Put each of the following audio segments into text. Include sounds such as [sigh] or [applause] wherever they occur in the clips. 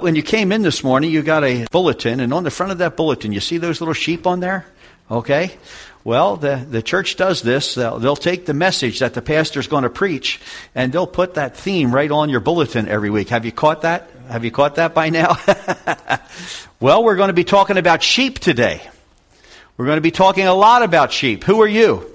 When you came in this morning, you got a bulletin, and on the front of that bulletin, you see those little sheep on there? Okay? Well, the, the church does this. They'll, they'll take the message that the pastor's going to preach, and they'll put that theme right on your bulletin every week. Have you caught that? Have you caught that by now? [laughs] well, we're going to be talking about sheep today. We're going to be talking a lot about sheep. Who are you?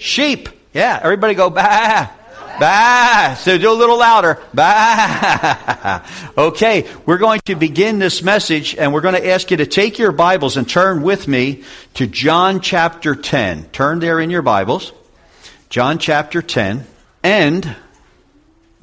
Sheep. Yeah, everybody go, [laughs] bah. Bah. So do a little louder. Bah. [laughs] okay, we're going to begin this message and we're going to ask you to take your Bibles and turn with me to John chapter 10. Turn there in your Bibles. John chapter 10. And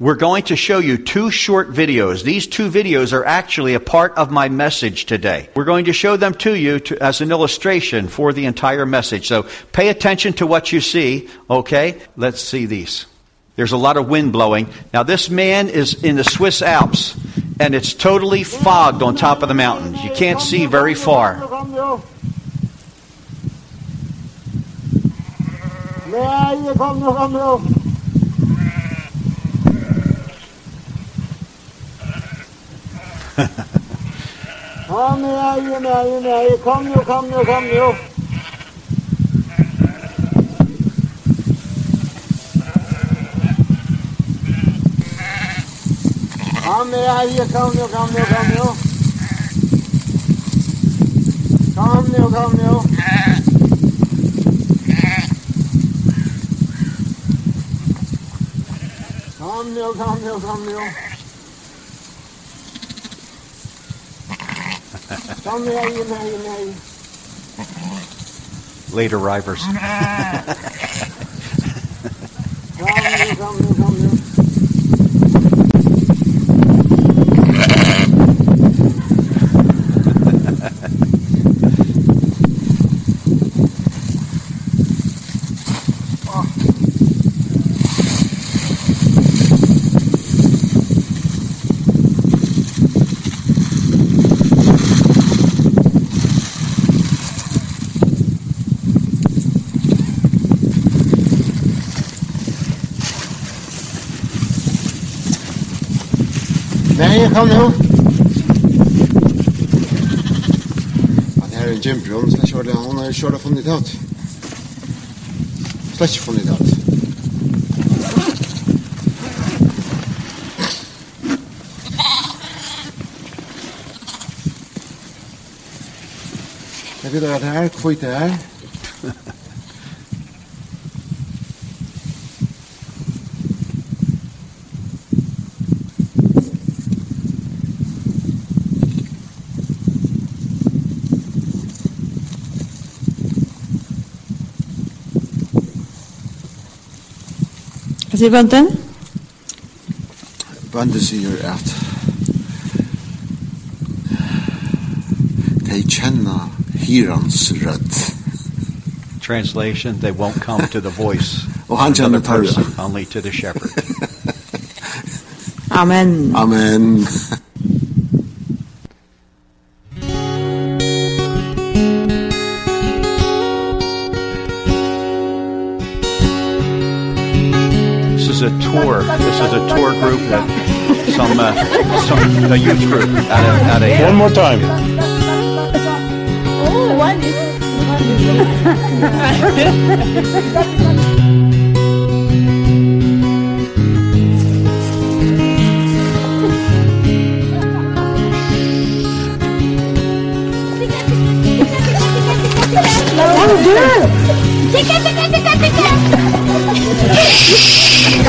we're going to show you two short videos. These two videos are actually a part of my message today. We're going to show them to you to, as an illustration for the entire message. So pay attention to what you see, okay? Let's see these. There's a lot of wind blowing. Now, this man is in the Swiss Alps, and it's totally fogged on top of the mountains. You can't see very far. Kom nu, kom nu, nu, kom nu. Kom nu, Helge, kom nu, kom nu, kom nu. Kom nu, kom nu. Kom nu, kom nu, kom nu. Kom nu, Helge, nej, nej. Late arrivers. [laughs] kom nu. Ja, det här är en gymbron, så jag körde, hon har kört och funnit ut. Släck funnit ut. Jag vet att det här, kvitt det här. sier bønden? Bønden sier at de kjenner hirans rødt. Translation, they won't come to the voice [laughs] Og han kjenner tarra. Only to the shepherd. [laughs] Amen. Amen. Uh, some a youth group out of out of One more time. Oh, one is. Tika, tika, tika, tika.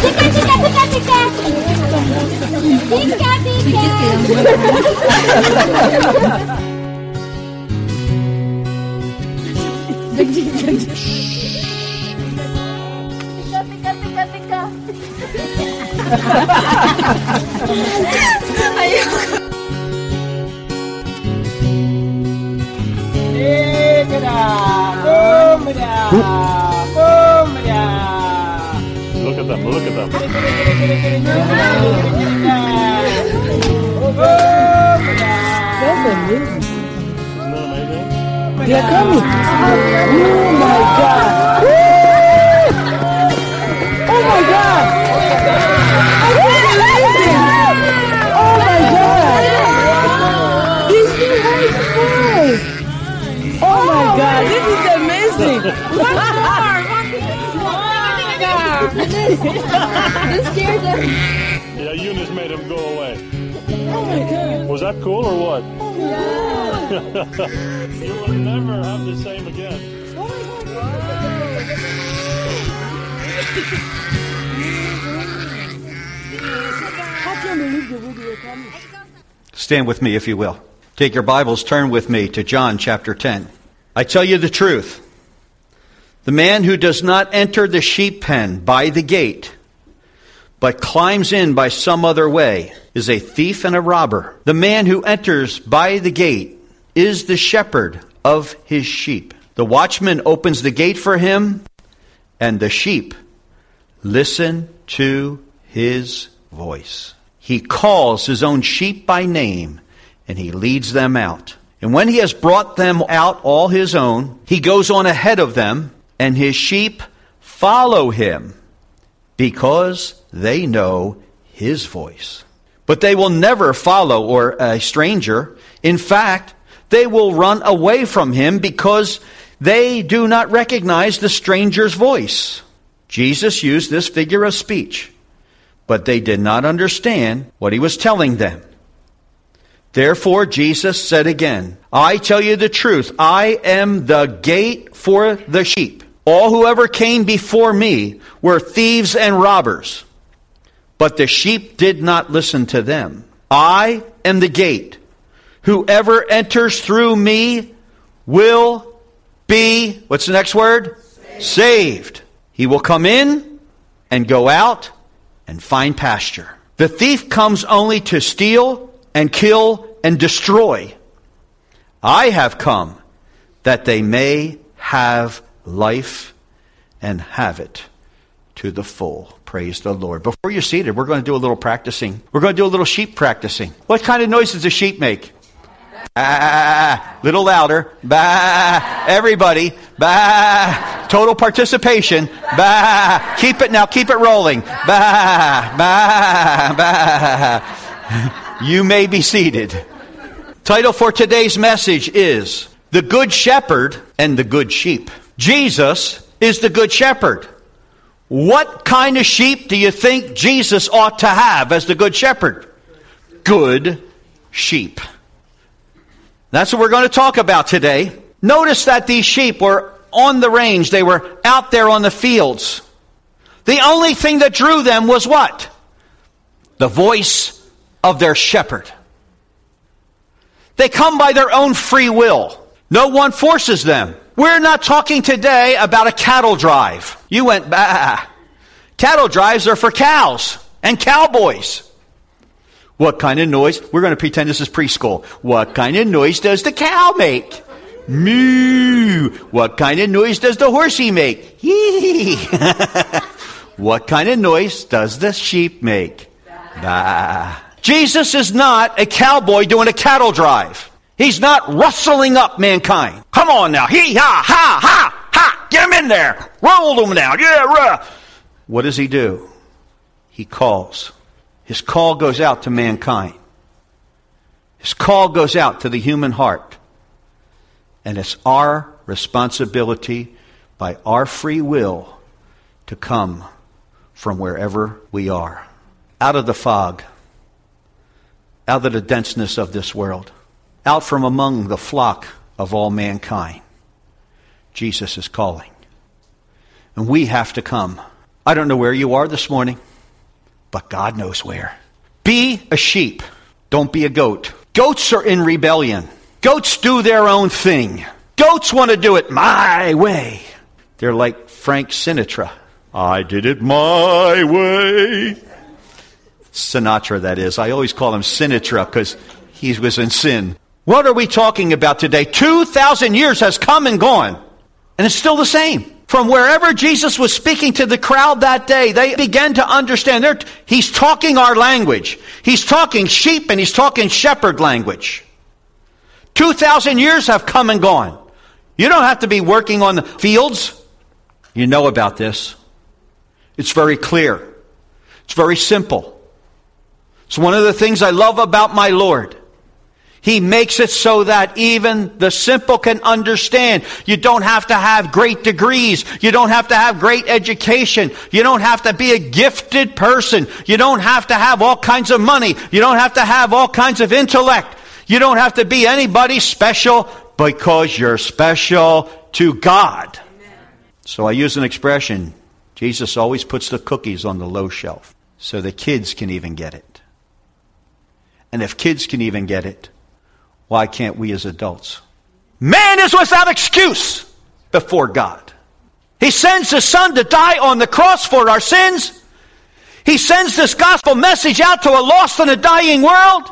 Tika, tika, tika, tika. Tika, tika. Tika, tika, tika, tika. Look at them, look at them. That's amazing. They're coming. Oh my God. Oh my God. I can't believe it. Oh my God. It's the right voice. Oh my God. This is amazing. One more. One more. This scared them. Yeah, Eunice made him go away. Was that cool or what? you will never have the same again. Stand with me, if you will. Take your Bibles, turn with me to John chapter 10. I tell you the truth. The man who does not enter the sheep pen by the gate, but climbs in by some other way, is a thief and a robber. The man who enters by the gate is the shepherd of his sheep. The watchman opens the gate for him, and the sheep listen to his voice. He calls his own sheep by name and he leads them out. And when he has brought them out, all his own, he goes on ahead of them and his sheep follow him because they know his voice. But they will never follow or a stranger. In fact, they will run away from him because they do not recognize the stranger's voice. Jesus used this figure of speech, but they did not understand what he was telling them. Therefore, Jesus said again, I tell you the truth, I am the gate for the sheep. All who ever came before me were thieves and robbers, but the sheep did not listen to them. I am the gate. Whoever enters through me will be, what's the next word? Saved. He will come in and go out and find pasture. The thief comes only to steal and kill and destroy. I have come that they may have life and have it to the full. Praise the Lord. Before you're seated, we're going to do a little practicing. We're going to do a little sheep practicing. What kind of noise does a sheep make? Ah, little louder. Bah. Everybody. Bah. Total participation. Bah. Keep it now. Keep it rolling. Bah. Bah. Bah. [laughs] You may be seated. Title for today's message is The Good Shepherd and the Good Sheep. Jesus is the Good Shepherd. What kind of sheep do you think Jesus ought to have as the Good Shepherd? Good sheep. That's what we're going to talk about today. Notice that these sheep were on the range, they were out there on the fields. The only thing that drew them was what? The voice of their shepherd. They come by their own free will. No one forces them. We're not talking today about a cattle drive. You went, bah. Cattle drives are for cows and cowboys. What kind of noise? We're going to pretend this is preschool. What kind of noise does the cow make? Moo. What kind of noise does the horsey make? Hee. [laughs] what kind of noise does the sheep make? Bah. Jesus is not a cowboy doing a cattle drive. He's not rustling up mankind. Come on now. Hee ha ha ha ha. Get him in there. Roll them down. Yeah, rah. What does he do? He calls. His call goes out to mankind. His call goes out to the human heart. And it's our responsibility by our free will to come from wherever we are. Out of the fog, out of the denseness of this world, out from among the flock of all mankind. Jesus is calling. And we have to come. I don't know where you are this morning, but God knows where. Be a sheep. Don't be a goat. Goats are in rebellion. Goats do their own thing. Goats want to do it my way. They're like Frank Sinatra. I did it my way. Sinatra, that is. I always call him Sinatra because he was in sin. What are we talking about today? 2,000 years has come and gone, and it's still the same. From wherever Jesus was speaking to the crowd that day, they began to understand. They're, he's talking our language. He's talking sheep and he's talking shepherd language. 2,000 years have come and gone. You don't have to be working on the fields. You know about this. It's very clear. It's very simple. It's one of the things I love about my Lord. He makes it so that even the simple can understand. You don't have to have great degrees. You don't have to have great education. You don't have to be a gifted person. You don't have to have all kinds of money. You don't have to have all kinds of intellect. You don't have to be anybody special because you're special to God. So I use an expression. Jesus always puts the cookies on the low shelf so the kids can even get it. And if kids can even get it, why can't we as adults? Man is without excuse before God. He sends his son to die on the cross for our sins. He sends this gospel message out to a lost and a dying world.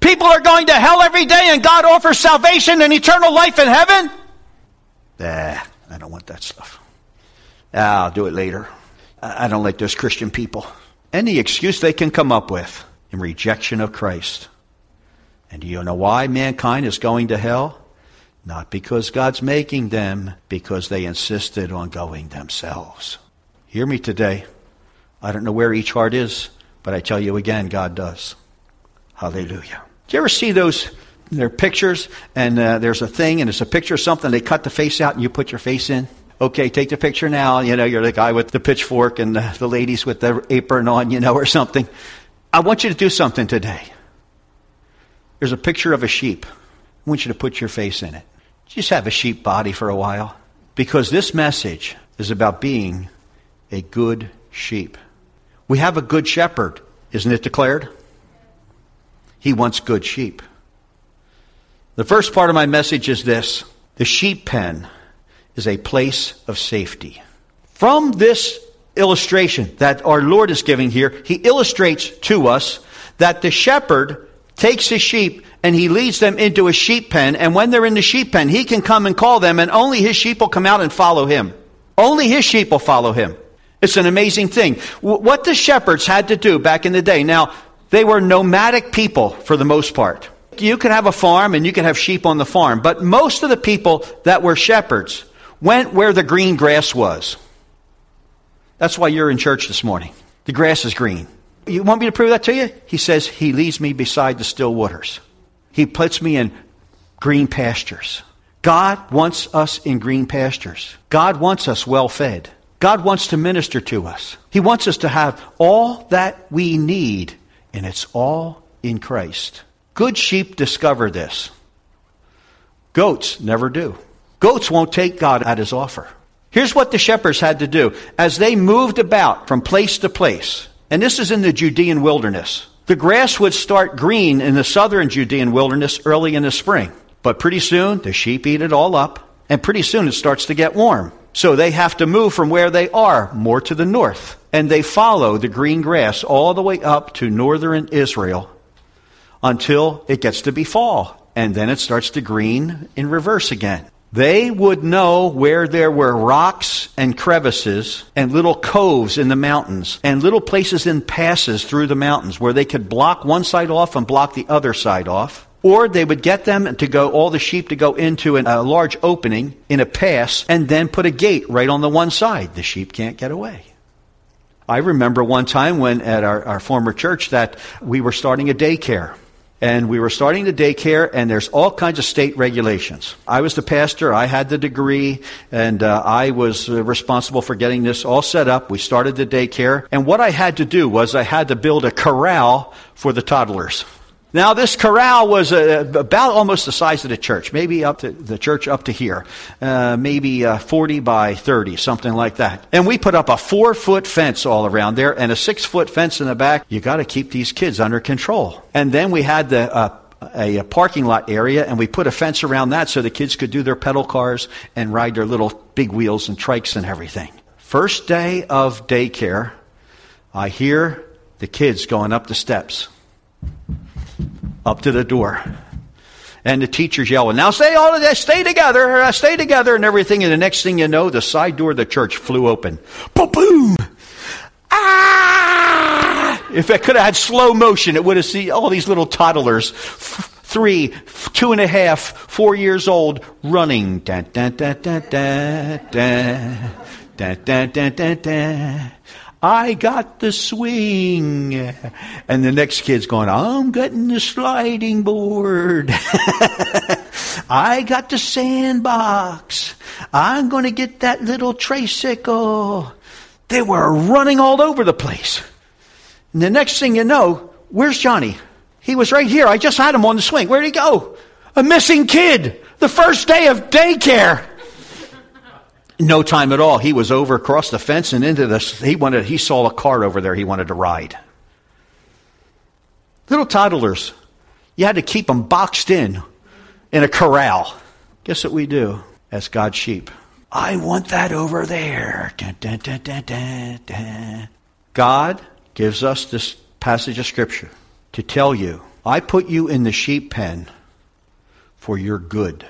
People are going to hell every day and God offers salvation and eternal life in heaven. Nah, I don't want that stuff. I'll do it later. I don't like those Christian people. Any excuse they can come up with in rejection of Christ. And do you know why mankind is going to hell? Not because God's making them, because they insisted on going themselves. Hear me today. I don't know where each heart is, but I tell you again, God does. Hallelujah. Do you ever see those? They're pictures, and uh, there's a thing, and it's a picture of something. They cut the face out, and you put your face in. Okay, take the picture now. You know, you're the guy with the pitchfork and the, the ladies with the apron on, you know, or something. I want you to do something today. There's a picture of a sheep. I want you to put your face in it. Just have a sheep body for a while. Because this message is about being a good sheep. We have a good shepherd, isn't it declared? He wants good sheep. The first part of my message is this the sheep pen is a place of safety. From this illustration that our Lord is giving here, he illustrates to us that the shepherd takes his sheep and he leads them into a sheep pen. And when they're in the sheep pen, he can come and call them, and only his sheep will come out and follow him. Only his sheep will follow him. It's an amazing thing. What the shepherds had to do back in the day. Now, they were nomadic people for the most part. You could have a farm and you could have sheep on the farm, but most of the people that were shepherds went where the green grass was. That's why you're in church this morning. The grass is green. You want me to prove that to you? He says, He leads me beside the still waters. He puts me in green pastures. God wants us in green pastures. God wants us well fed. God wants to minister to us. He wants us to have all that we need, and it's all in Christ. Good sheep discover this. Goats never do. Goats won't take God at his offer. Here's what the shepherds had to do. As they moved about from place to place, and this is in the Judean wilderness, the grass would start green in the southern Judean wilderness early in the spring. But pretty soon, the sheep eat it all up, and pretty soon it starts to get warm. So they have to move from where they are more to the north. And they follow the green grass all the way up to northern Israel until it gets to be fall. And then it starts to green in reverse again. They would know where there were rocks and crevices and little coves in the mountains and little places in passes through the mountains where they could block one side off and block the other side off. Or they would get them to go, all the sheep to go into an, a large opening in a pass and then put a gate right on the one side. The sheep can't get away. I remember one time when at our, our former church that we were starting a daycare and we were starting the daycare, and there's all kinds of state regulations. I was the pastor, I had the degree, and uh, I was uh, responsible for getting this all set up. We started the daycare, and what I had to do was I had to build a corral for the toddlers. Now, this corral was uh, about almost the size of the church, maybe up to the church up to here, uh, maybe uh, 40 by 30, something like that. And we put up a four foot fence all around there and a six foot fence in the back. You got to keep these kids under control. And then we had the uh, a, a, parking lot area, and we put a fence around that so the kids could do their pedal cars and ride their little big wheels and trikes and everything. First day of daycare, I hear the kids going up the steps up to the door. And the teacher's yelling, now stay all of this, stay together, uh, stay together and everything. And the next thing you know, the side door of the church flew open. Boom, boom. Ah! If I could have had slow motion, it would have seen all these little toddlers, three, two and a half, four years old, running. Da, da, da, da, da, da, da, da, da, da, da. I got the swing. And the next kid's going, I'm getting the sliding board. [laughs] I got the sandbox. I'm going to get that little tricycle. They were running all over the place. And the next thing you know, where's Johnny? He was right here. I just had him on the swing. Where'd he go? A missing kid. The first day of daycare. No time at all. He was over across the fence and into this. He wanted. He saw a car over there. He wanted to ride. Little toddlers, you had to keep them boxed in in a corral. Guess what we do as God's sheep? I want that over there. Dun, dun, dun. God gives us this passage of Scripture to tell you, I put you in the sheep pen for your good,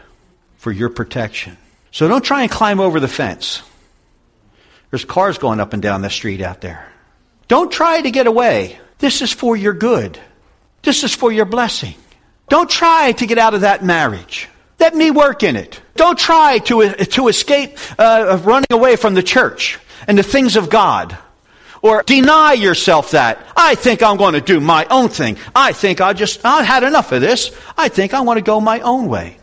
for your protection. So don't try and climb over the fence. There's cars going up and down the street out there. Don't try to get away. This is for your good. This is for your blessing. Don't try to get out of that marriage. Let me work in it. Don't try to, to escape uh, running away from the church and the things of God. Or deny yourself that. I think I'm going to do my own thing. I think I just, I've had enough of this. I think I want to go my own way.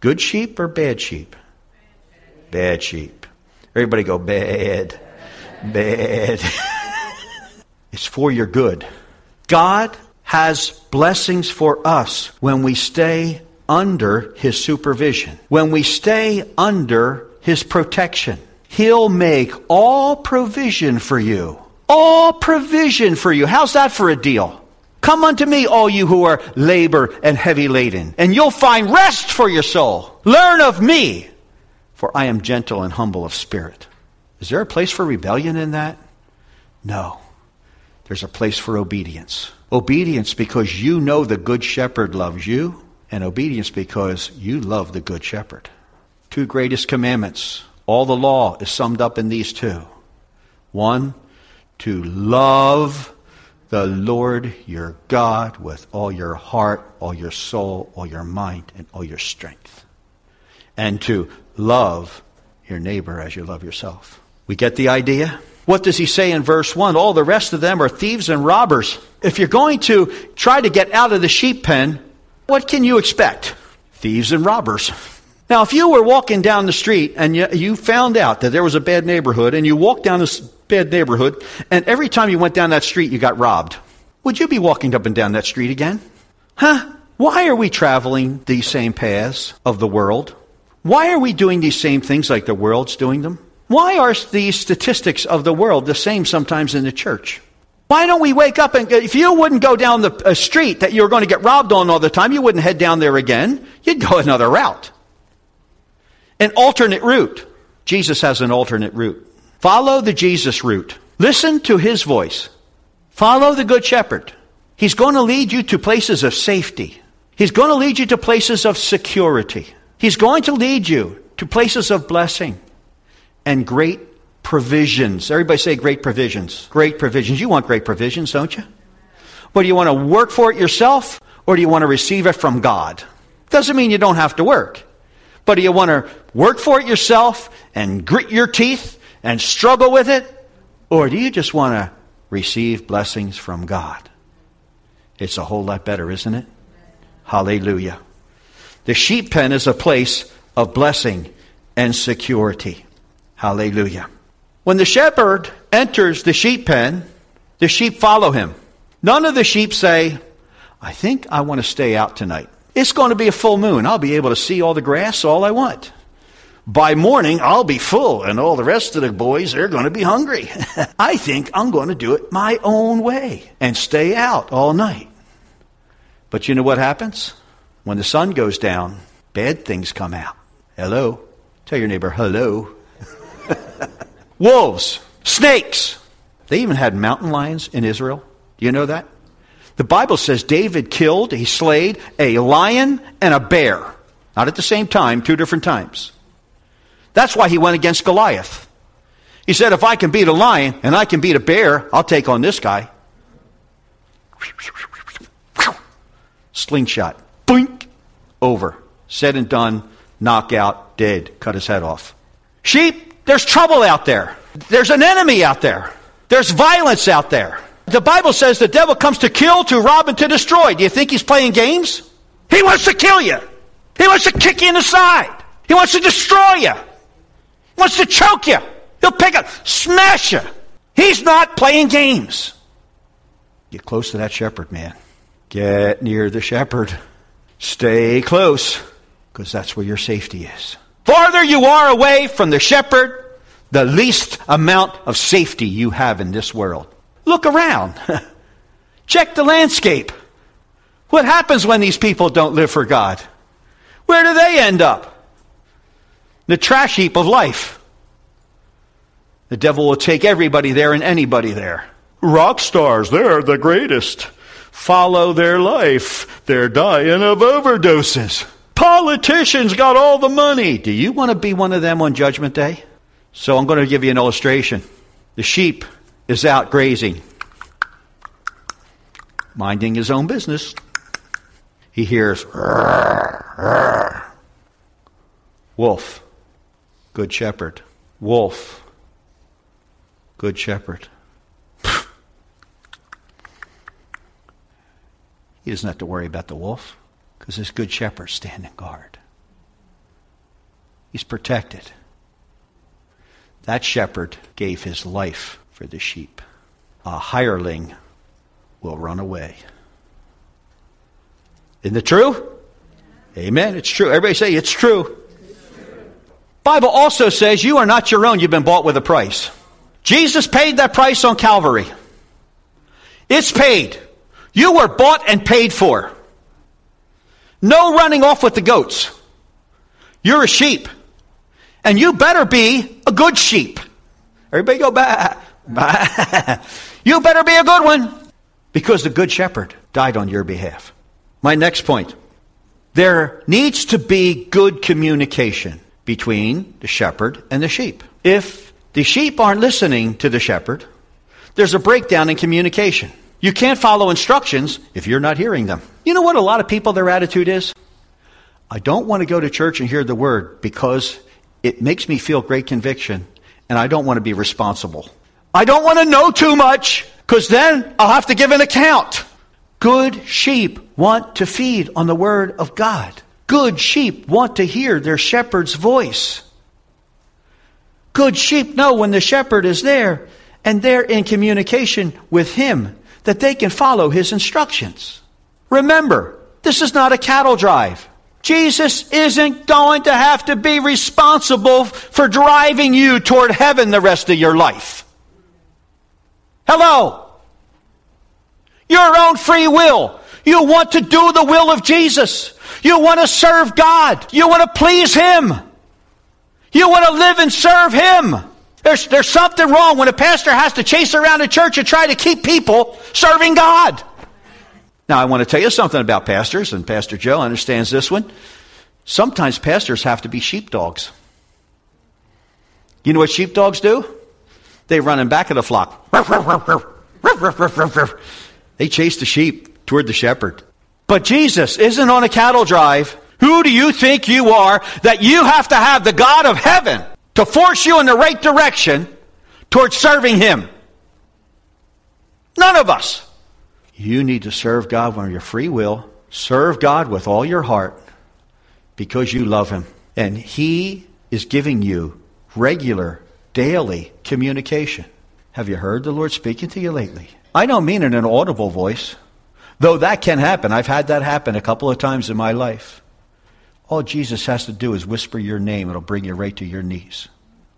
Good sheep or bad sheep? Bad sheep. Everybody go, bad. Bad. [laughs] it's for your good. God has blessings for us when we stay under His supervision, when we stay under His protection. He'll make all provision for you. All provision for you. How's that for a deal? Come unto me, all you who are labor and heavy laden, and you'll find rest for your soul. Learn of me, for I am gentle and humble of spirit. Is there a place for rebellion in that? No. There's a place for obedience. Obedience because you know the Good Shepherd loves you, and obedience because you love the Good Shepherd. Two greatest commandments. All the law is summed up in these two. One, to love the Lord your God with all your heart, all your soul, all your mind, and all your strength. And to love your neighbor as you love yourself. We get the idea? What does he say in verse 1? All the rest of them are thieves and robbers. If you're going to try to get out of the sheep pen, what can you expect? Thieves and robbers. Now, if you were walking down the street and you, you, found out that there was a bad neighborhood and you walked down this bad neighborhood and every time you went down that street you got robbed, would you be walking up and down that street again? Huh? Why are we traveling these same paths of the world? Why are we doing these same things like the world's doing them? Why are these statistics of the world the same sometimes in the church? Why don't we wake up and, if you wouldn't go down the uh, street that you were going to get robbed on all the time, you wouldn't head down there again. You'd go [laughs] another route. An alternate route. Jesus has an alternate route. Follow the Jesus route. Listen to his voice. Follow the Good Shepherd. He's going to lead you to places of safety. He's going to lead you to places of security. He's going to lead you to places of blessing and great provisions. Everybody say great provisions. Great provisions. You want great provisions, don't you? But do you want to work for it yourself or do you want to receive it from God? Doesn't mean you don't have to work. But do you want to work for it yourself and grit your teeth and struggle with it? Or do you just want to receive blessings from God? It's a whole lot better, isn't it? Hallelujah. The sheep pen is a place of blessing and security. Hallelujah. When the shepherd enters the sheep pen, the sheep follow him. None of the sheep say, I think I want to stay out tonight. It's going to be a full moon. I'll be able to see all the grass all I want. By morning, I'll be full, and all the rest of the boys, they're going to be hungry. [laughs] I think I'm going to do it my own way and stay out all night. But you know what happens? When the sun goes down, bad things come out. Hello? Tell your neighbor, hello. [laughs] Wolves, snakes. They even had mountain lions in Israel. Do you know that? The Bible says David killed, he slayed a lion and a bear. Not at the same time, two different times. That's why he went against Goliath. He said, if I can beat a lion and I can beat a bear, I'll take on this guy. Slingshot. Boink. Over. Said and done. Knockout. Dead. Cut his head off. Sheep, there's trouble out there. There's an enemy out there. There's violence out there. The Bible says the devil comes to kill, to rob, and to destroy. Do you think he's playing games? He wants to kill you. He wants to kick you in the side. He wants to destroy you. Wants to choke you. He'll pick up, smash you. He's not playing games. Get close to that shepherd, man. Get near the shepherd. Stay close, because that's where your safety is. Farther you are away from the shepherd, the least amount of safety you have in this world. Look around. [laughs] Check the landscape. What happens when these people don't live for God? Where do they end up? The trash heap of life. The devil will take everybody there and anybody there. Rock stars, they're the greatest. Follow their life. They're dying of overdoses. Politicians got all the money. Do you want to be one of them on Judgment Day? So I'm going to give you an illustration. The sheep is out grazing, minding his own business. He hears, "Rrr, rrr." Wolf, good shepherd. Wolf, good shepherd. He doesn't have to worry about the wolf because his good shepherd's standing guard. He's protected. That shepherd gave his life for the sheep. A hireling will run away. Isn't it true? Amen. It's true. Everybody say it's true. Bible also says you are not your own. You've been bought with a price. Jesus paid that price on Calvary. It's paid. You were bought and paid for. No running off with the goats. You're a sheep. And you better be a good sheep. Everybody go back. [laughs] [laughs] you better be a good one. Because the good shepherd died on your behalf. My next point. There needs to be good communication between the shepherd and the sheep. If the sheep aren't listening to the shepherd, there's a breakdown in communication. You can't follow instructions if you're not hearing them. You know what a lot of people, their attitude is? I don't want to go to church and hear the word because it makes me feel great conviction and I don't want to be responsible. I don't want to know too much because then I'll have to give an account. Good sheep want to feed on the word of God. Good sheep want to hear their shepherd's voice. Good sheep know when the shepherd is there and they're in communication with him that they can follow his instructions. Remember, this is not a cattle drive. Jesus isn't going to have to be responsible for driving you toward heaven the rest of your life. Hello. Your own free will. You want to do the will of Jesus. You want to serve God. You want to please Him. You want to live and serve Him. There's, there's something wrong when a pastor has to chase around a church and try to keep people serving God. Now, I want to tell you something about pastors, and Pastor Joe understands this one. Sometimes pastors have to be sheepdogs. You know what sheepdogs do? They run in back of the flock. They chase the sheep toward the shepherd. But Jesus isn't on a cattle drive. Who do you think you are that you have to have the God of heaven to force you in the right direction towards serving Him? None of us. You need to serve God on your free will. Serve God with all your heart because you love Him. And He is giving you regular, daily communication. Have you heard the Lord speaking to you lately? I don't mean in an audible voice, though that can happen. I've had that happen a couple of times in my life. All Jesus has to do is whisper your name, it'll bring you right to your knees.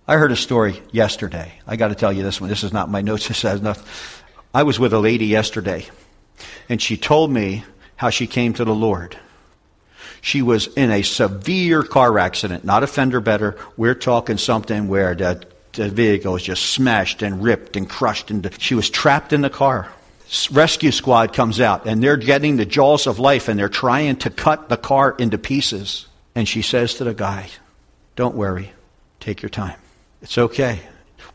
I heard a story yesterday. I got to tell you this one. This is not my notes. [laughs] This has nothing. I was with a lady yesterday, and she told me how she came to the Lord. She was in a severe car accident, not a fender better. We're talking something where the, the vehicle was just smashed and ripped and crushed. And she was trapped in the car. Rescue squad comes out, and they're getting the jaws of life, and they're trying to cut the car into pieces. And she says to the guy, Don't worry, take your time. It's okay.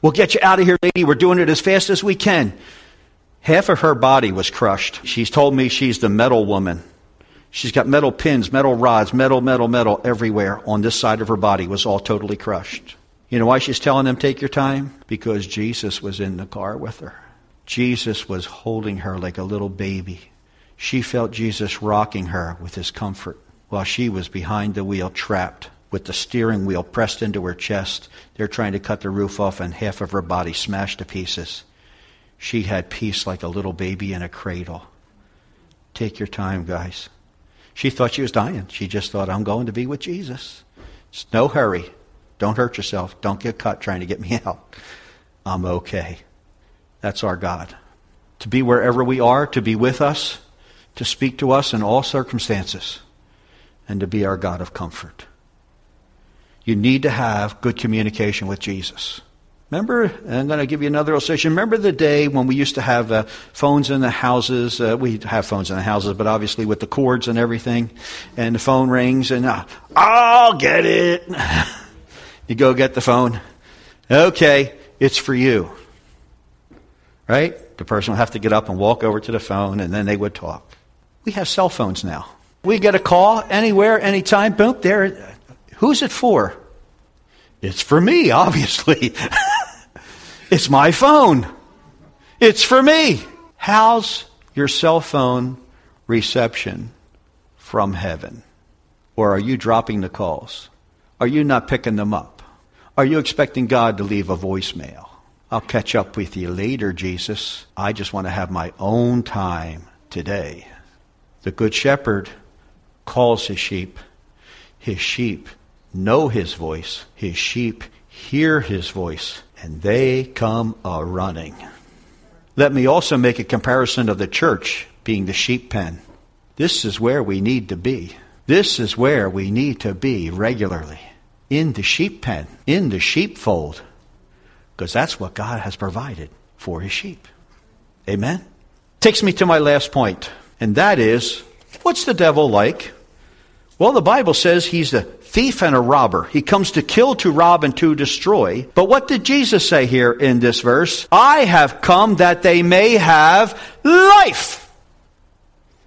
We'll get you out of here, lady. We're doing it as fast as we can. Half of her body was crushed. She's told me she's the metal woman. She's got metal pins, metal rods, metal, metal, metal everywhere on this side of her body was all totally crushed. You know why she's telling them take your time? Because Jesus was in the car with her. Jesus was holding her like a little baby. She felt Jesus rocking her with his comfort while she was behind the wheel, trapped with the steering wheel pressed into her chest. They're trying to cut the roof off and half of her body smashed to pieces. She had peace like a little baby in a cradle. Take your time, guys. She thought she was dying. She just thought, I'm going to be with Jesus. It's no hurry. Don't hurt yourself. Don't get cut trying to get me [laughs] out. I'm okay. That's our God. To be wherever we are, to be with us, to speak to us in all circumstances, and to be our God of comfort. You need to have good communication with Jesus. Remember, I'm going to give you another illustration. Remember the day when we used to have uh, phones in the houses? Uh, we have phones in the houses, but obviously with the cords and everything. And the phone rings, and uh, I'll get it. [laughs] you go get the phone. Okay, it's for you. Right? The person would have to get up and walk over to the phone, and then they would talk. We have cell phones now. We get a call anywhere, anytime. Boom, there. Who's it for? It's for me, [laughs] obviously. it's my phone. It's for me. How's your cell phone reception from heaven? Or are you dropping the calls? Are you not picking them up? Are you expecting God to leave a voicemail? I'll catch up with you later, Jesus. I just want to have my own time today. The Good Shepherd calls his sheep. His sheep know his voice. His sheep hear his voice, and they come a running. Let me also make a comparison of the church being the sheep pen. This is where we need to be. This is where we need to be regularly. In the sheep pen, in the sheepfold, because that's what God has provided for his sheep. Amen? Takes me to my last point, and that is what's the devil like? Well, the Bible says he's a thief and a robber. He comes to kill, to rob, and to destroy. But what did Jesus say here in this verse? I have come that they may have life.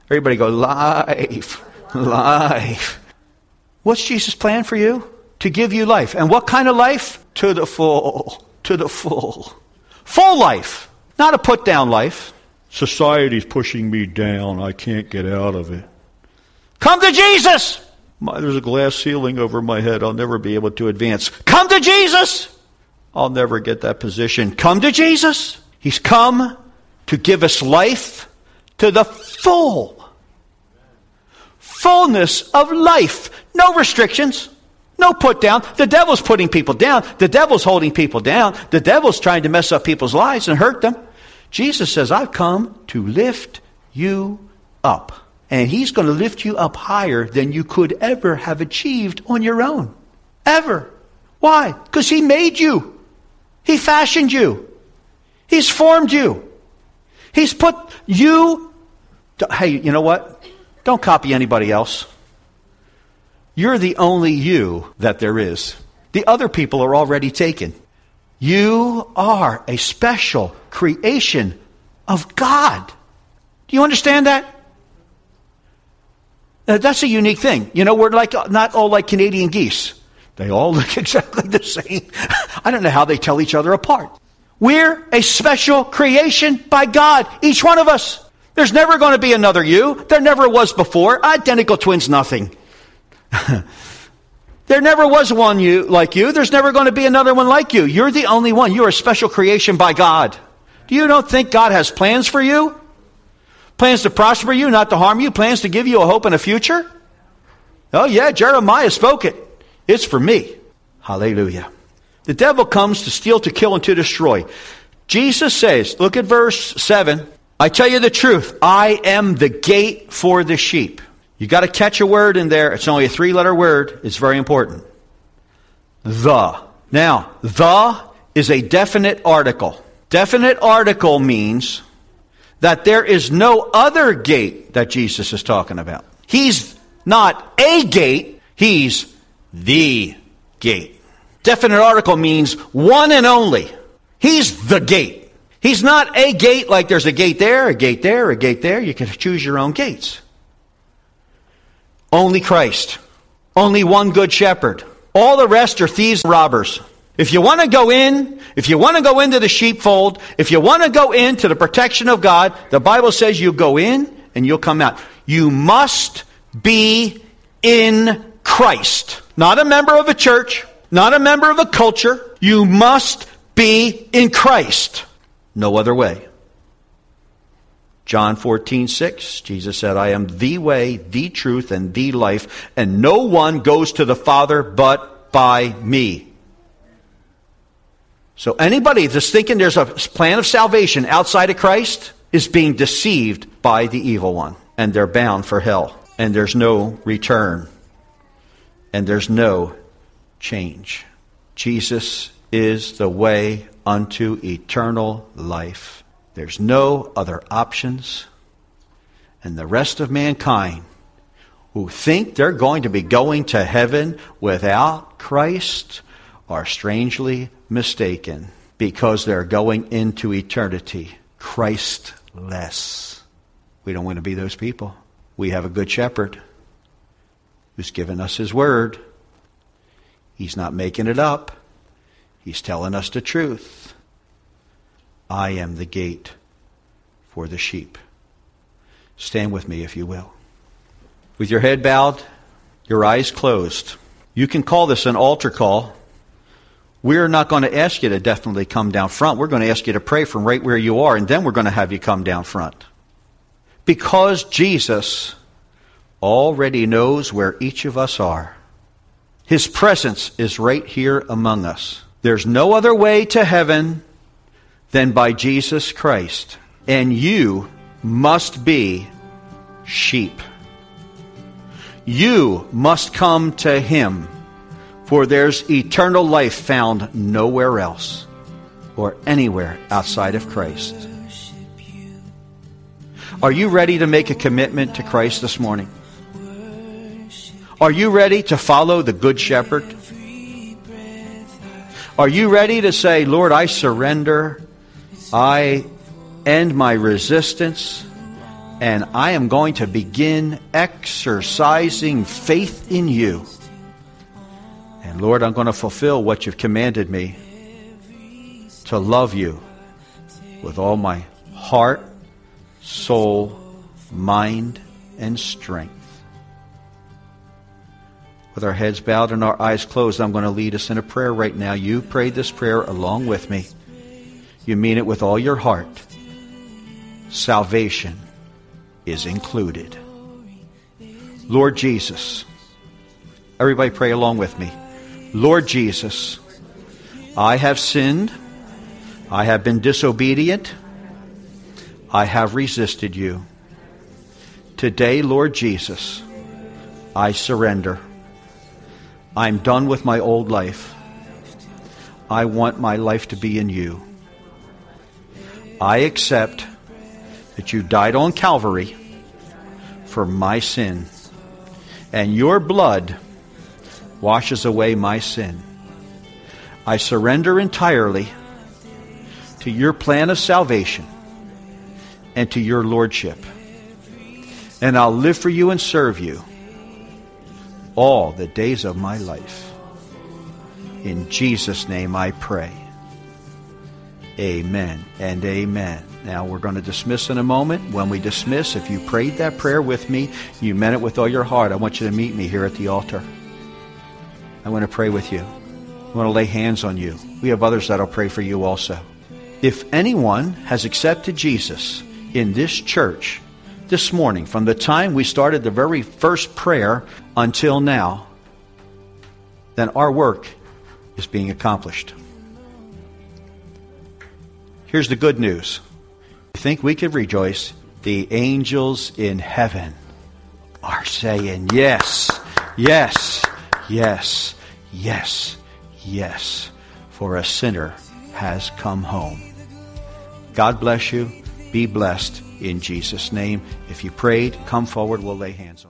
Everybody go, life, life. What's Jesus' plan for you? To give you life. And what kind of life? To the full, to the full. Full life. Not a put down life. Society's pushing me down. I can't get out of it. Come to Jesus. My, there's a glass ceiling over my head. I'll never be able to advance. Come to Jesus. I'll never get that position. Come to Jesus. He's come to give us life to the full. Fullness of life. No restrictions. No put down. The devil's putting people down. The devil's holding people down. The devil's trying to mess up people's lives and hurt them. Jesus says, I've come to lift you up and He's going to lift you up higher than you could ever have achieved on your own. Ever. Why? Because He made you. He fashioned you. He's formed you. He's put you. Hey, you know what? Don't copy anybody else. You're the only you that there is. The other people are already taken. You are a special creation of God. Do you understand that? That's a unique thing. You know, we're like not all like Canadian geese. They all [laughs] look exactly the same. [laughs] I don't know how they tell each other apart. We're a special creation by God, each one of us. There's never going to be another you. There never was before. Identical twins, nothing. [laughs] there never was one you like you. There's never going to be another one like you. You're the only one. You're a special creation by God. Do you don't think God has plans for you? Plans to prosper you, not to harm you. Plans to give you a hope and a future. Oh, yeah, Jeremiah spoke it. It's for me. Hallelujah. The devil comes to steal, to kill, and to destroy. Jesus says, look at verse 7. I tell you the truth, I am the gate for the sheep. You got to catch a word in there. It's only a three letter word. It's very important. The. Now, the is a definite article. Definite article means that there is no other gate that Jesus is talking about. He's not a gate, he's the gate. Definite article means one and only. He's the gate. He's not a gate like there's a gate there, a gate there, a gate there. You can choose your own gates. Only Christ. Only one good shepherd. All the rest are thieves and robbers. If you want to go in, if you want to go into the sheepfold, if you want to go into the protection of God, the Bible says you go in and you'll come out. You must be in Christ. Not a member of a church, not a member of a culture. You must be in Christ. No other way. John 14, 6, Jesus said, I am the way, the truth, and the life, and no one goes to the Father but by me. So anybody that's thinking there's a plan of salvation outside of Christ is being deceived by the evil one, and they're bound for hell, and there's no return, and there's no change. Jesus is the way unto eternal life. There's no other options. And the rest of mankind who think they're going to be going to heaven without Christ are strangely mistaken because they're going into eternity Christless. We don't want to be those people. We have a good shepherd who's given us his word. He's not making it up. He's telling us the truth. I am the gate for the sheep. Stand with me, if you will. With your head bowed, your eyes closed. You can call this an altar call. We're not going to ask you to definitely come down front. We're going to ask you to pray from right where you are, and then we're going to have you come down front. Because Jesus already knows where each of us are. His presence is right here among us. There's no other way to heaven than by Jesus Christ. And you must be sheep. You must come to Him, for there's eternal life found nowhere else or anywhere outside of Christ. Are you ready to make a commitment to Christ this morning? Are you ready to follow the Good Shepherd? Are you ready to say, Lord, I surrender I end my resistance and I am going to begin exercising faith in you. And Lord, I'm going to fulfill what you've commanded me to love you with all my heart, soul, mind, and strength. With our heads bowed and our eyes closed, I'm going to lead us in a prayer right now. You prayed this prayer along with me you mean it with all your heart, salvation is included. Lord Jesus, everybody pray along with me. Lord Jesus, I have sinned. I have been disobedient. I have resisted you. Today, Lord Jesus, I surrender. I'm done with my old life. I want my life to be in you. I accept that you died on Calvary for my sin, and your blood washes away my sin. I surrender entirely to your plan of salvation and to your lordship. And I'll live for you and serve you all the days of my life. In Jesus' name I pray. Amen and amen. Now we're going to dismiss in a moment. When we dismiss, if you prayed that prayer with me, you meant it with all your heart, I want you to meet me here at the altar. I want to pray with you. I want to lay hands on you. We have others that'll pray for you also. If anyone has accepted Jesus in this church this morning, from the time we started the very first prayer until now, then our work is being accomplished. Here's the good news. You think we could rejoice? The angels in heaven are saying, Yes, yes, yes, yes, yes, for a sinner has come home. God bless you. Be blessed in Jesus' name. If you prayed, come forward. We'll lay hands on you.